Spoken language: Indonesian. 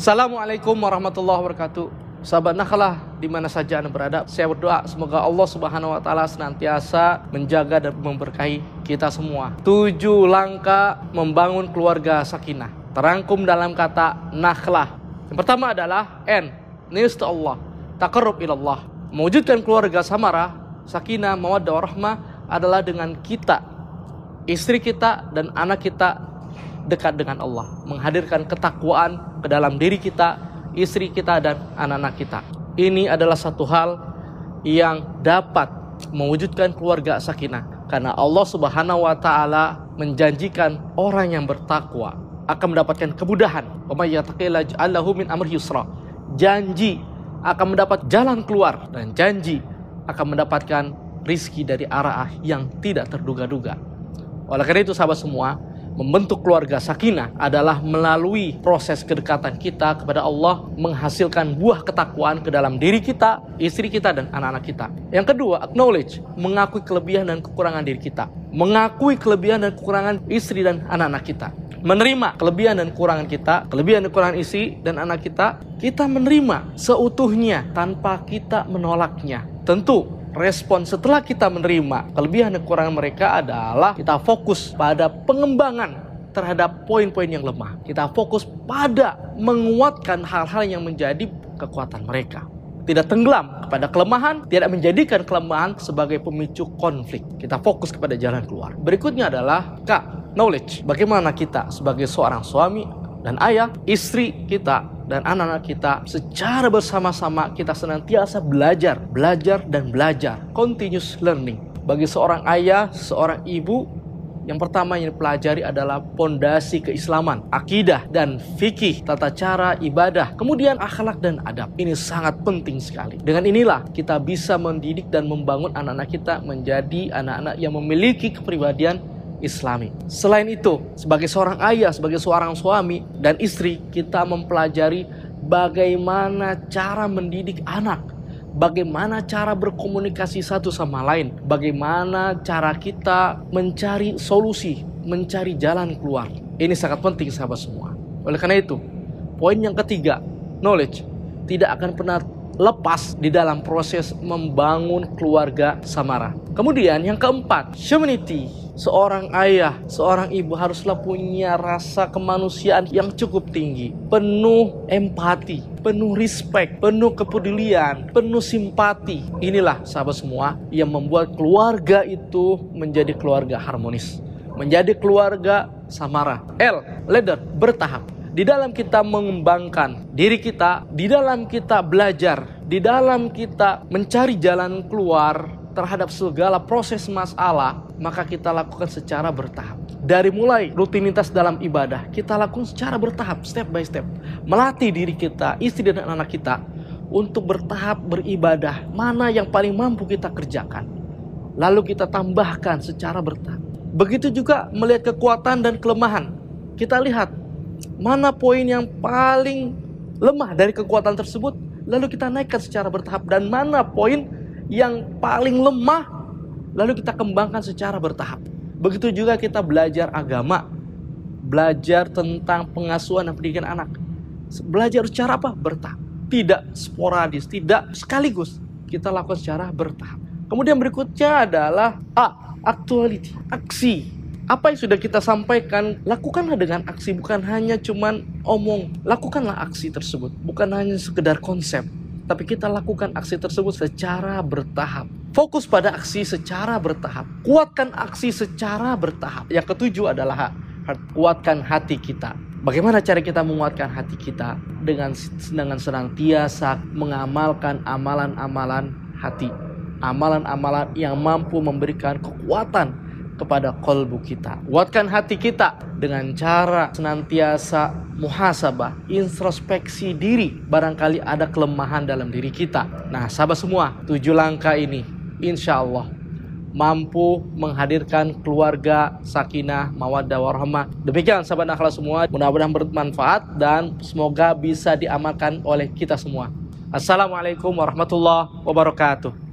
Assalamualaikum warahmatullahi wabarakatuh. Sahabat Nakhlah di mana saja Anda berada, saya berdoa semoga Allah Subhanahu wa taala senantiasa menjaga dan memberkahi kita semua. Tujuh langkah membangun keluarga sakinah. Terangkum dalam kata nakhlah. Yang pertama adalah N, news to Allah, takarrub ilallah. Mewujudkan keluarga samara, sakinah, mawaddah warahmah adalah dengan kita, istri kita dan anak kita dekat dengan Allah, menghadirkan ketakwaan ke dalam diri kita, istri kita dan anak-anak kita. Ini adalah satu hal yang dapat mewujudkan keluarga sakinah karena Allah Subhanahu wa taala menjanjikan orang yang bertakwa akan mendapatkan kemudahan. min yusra. Janji akan mendapat jalan keluar dan janji akan mendapatkan rizki dari arah yang tidak terduga-duga. Oleh karena itu sahabat semua, membentuk keluarga sakinah adalah melalui proses kedekatan kita kepada Allah menghasilkan buah ketakwaan ke dalam diri kita, istri kita dan anak-anak kita. Yang kedua, acknowledge, mengakui kelebihan dan kekurangan diri kita. Mengakui kelebihan dan kekurangan istri dan anak-anak kita. Menerima kelebihan dan kekurangan kita, kelebihan dan kekurangan istri dan anak kita, kita menerima seutuhnya tanpa kita menolaknya. Tentu respon setelah kita menerima kelebihan dan kekurangan mereka adalah kita fokus pada pengembangan terhadap poin-poin yang lemah. Kita fokus pada menguatkan hal-hal yang menjadi kekuatan mereka. Tidak tenggelam kepada kelemahan, tidak menjadikan kelemahan sebagai pemicu konflik. Kita fokus kepada jalan keluar. Berikutnya adalah K, knowledge. Bagaimana kita sebagai seorang suami dan ayah, istri kita dan anak-anak kita secara bersama-sama kita senantiasa belajar, belajar dan belajar. Continuous learning. Bagi seorang ayah, seorang ibu, yang pertama yang dipelajari adalah pondasi keislaman, akidah dan fikih, tata cara ibadah, kemudian akhlak dan adab. Ini sangat penting sekali. Dengan inilah kita bisa mendidik dan membangun anak-anak kita menjadi anak-anak yang memiliki kepribadian Islami. Selain itu, sebagai seorang ayah, sebagai seorang suami dan istri, kita mempelajari bagaimana cara mendidik anak, bagaimana cara berkomunikasi satu sama lain, bagaimana cara kita mencari solusi, mencari jalan keluar. Ini sangat penting sahabat semua. Oleh karena itu, poin yang ketiga, knowledge tidak akan pernah lepas di dalam proses membangun keluarga samara. Kemudian yang keempat, humanity seorang ayah, seorang ibu haruslah punya rasa kemanusiaan yang cukup tinggi, penuh empati, penuh respect, penuh kepedulian, penuh simpati. Inilah sahabat semua yang membuat keluarga itu menjadi keluarga harmonis, menjadi keluarga samara. L, leader, bertahap. Di dalam kita mengembangkan diri kita, di dalam kita belajar, di dalam kita mencari jalan keluar, terhadap segala proses masalah, maka kita lakukan secara bertahap. Dari mulai rutinitas dalam ibadah, kita lakukan secara bertahap, step by step. Melatih diri kita, istri dan anak kita untuk bertahap beribadah. Mana yang paling mampu kita kerjakan. Lalu kita tambahkan secara bertahap. Begitu juga melihat kekuatan dan kelemahan. Kita lihat mana poin yang paling lemah dari kekuatan tersebut, lalu kita naikkan secara bertahap dan mana poin yang paling lemah lalu kita kembangkan secara bertahap. Begitu juga kita belajar agama, belajar tentang pengasuhan dan pendidikan anak. Belajar secara apa? Bertahap. Tidak sporadis, tidak sekaligus. Kita lakukan secara bertahap. Kemudian berikutnya adalah A, actuality, aksi. Apa yang sudah kita sampaikan, lakukanlah dengan aksi, bukan hanya cuman omong. Lakukanlah aksi tersebut, bukan hanya sekedar konsep tapi kita lakukan aksi tersebut secara bertahap. Fokus pada aksi secara bertahap. Kuatkan aksi secara bertahap. Yang ketujuh adalah kuatkan hati kita. Bagaimana cara kita menguatkan hati kita dengan dengan senantiasa mengamalkan amalan-amalan hati, amalan-amalan yang mampu memberikan kekuatan kepada kolbu kita. Kuatkan hati kita dengan cara senantiasa muhasabah, introspeksi diri. Barangkali ada kelemahan dalam diri kita. Nah, sahabat semua, tujuh langkah ini insya Allah mampu menghadirkan keluarga sakinah mawaddah warahmah. Demikian sahabat nakal semua, mudah-mudahan bermanfaat dan semoga bisa diamalkan oleh kita semua. Assalamualaikum warahmatullahi wabarakatuh.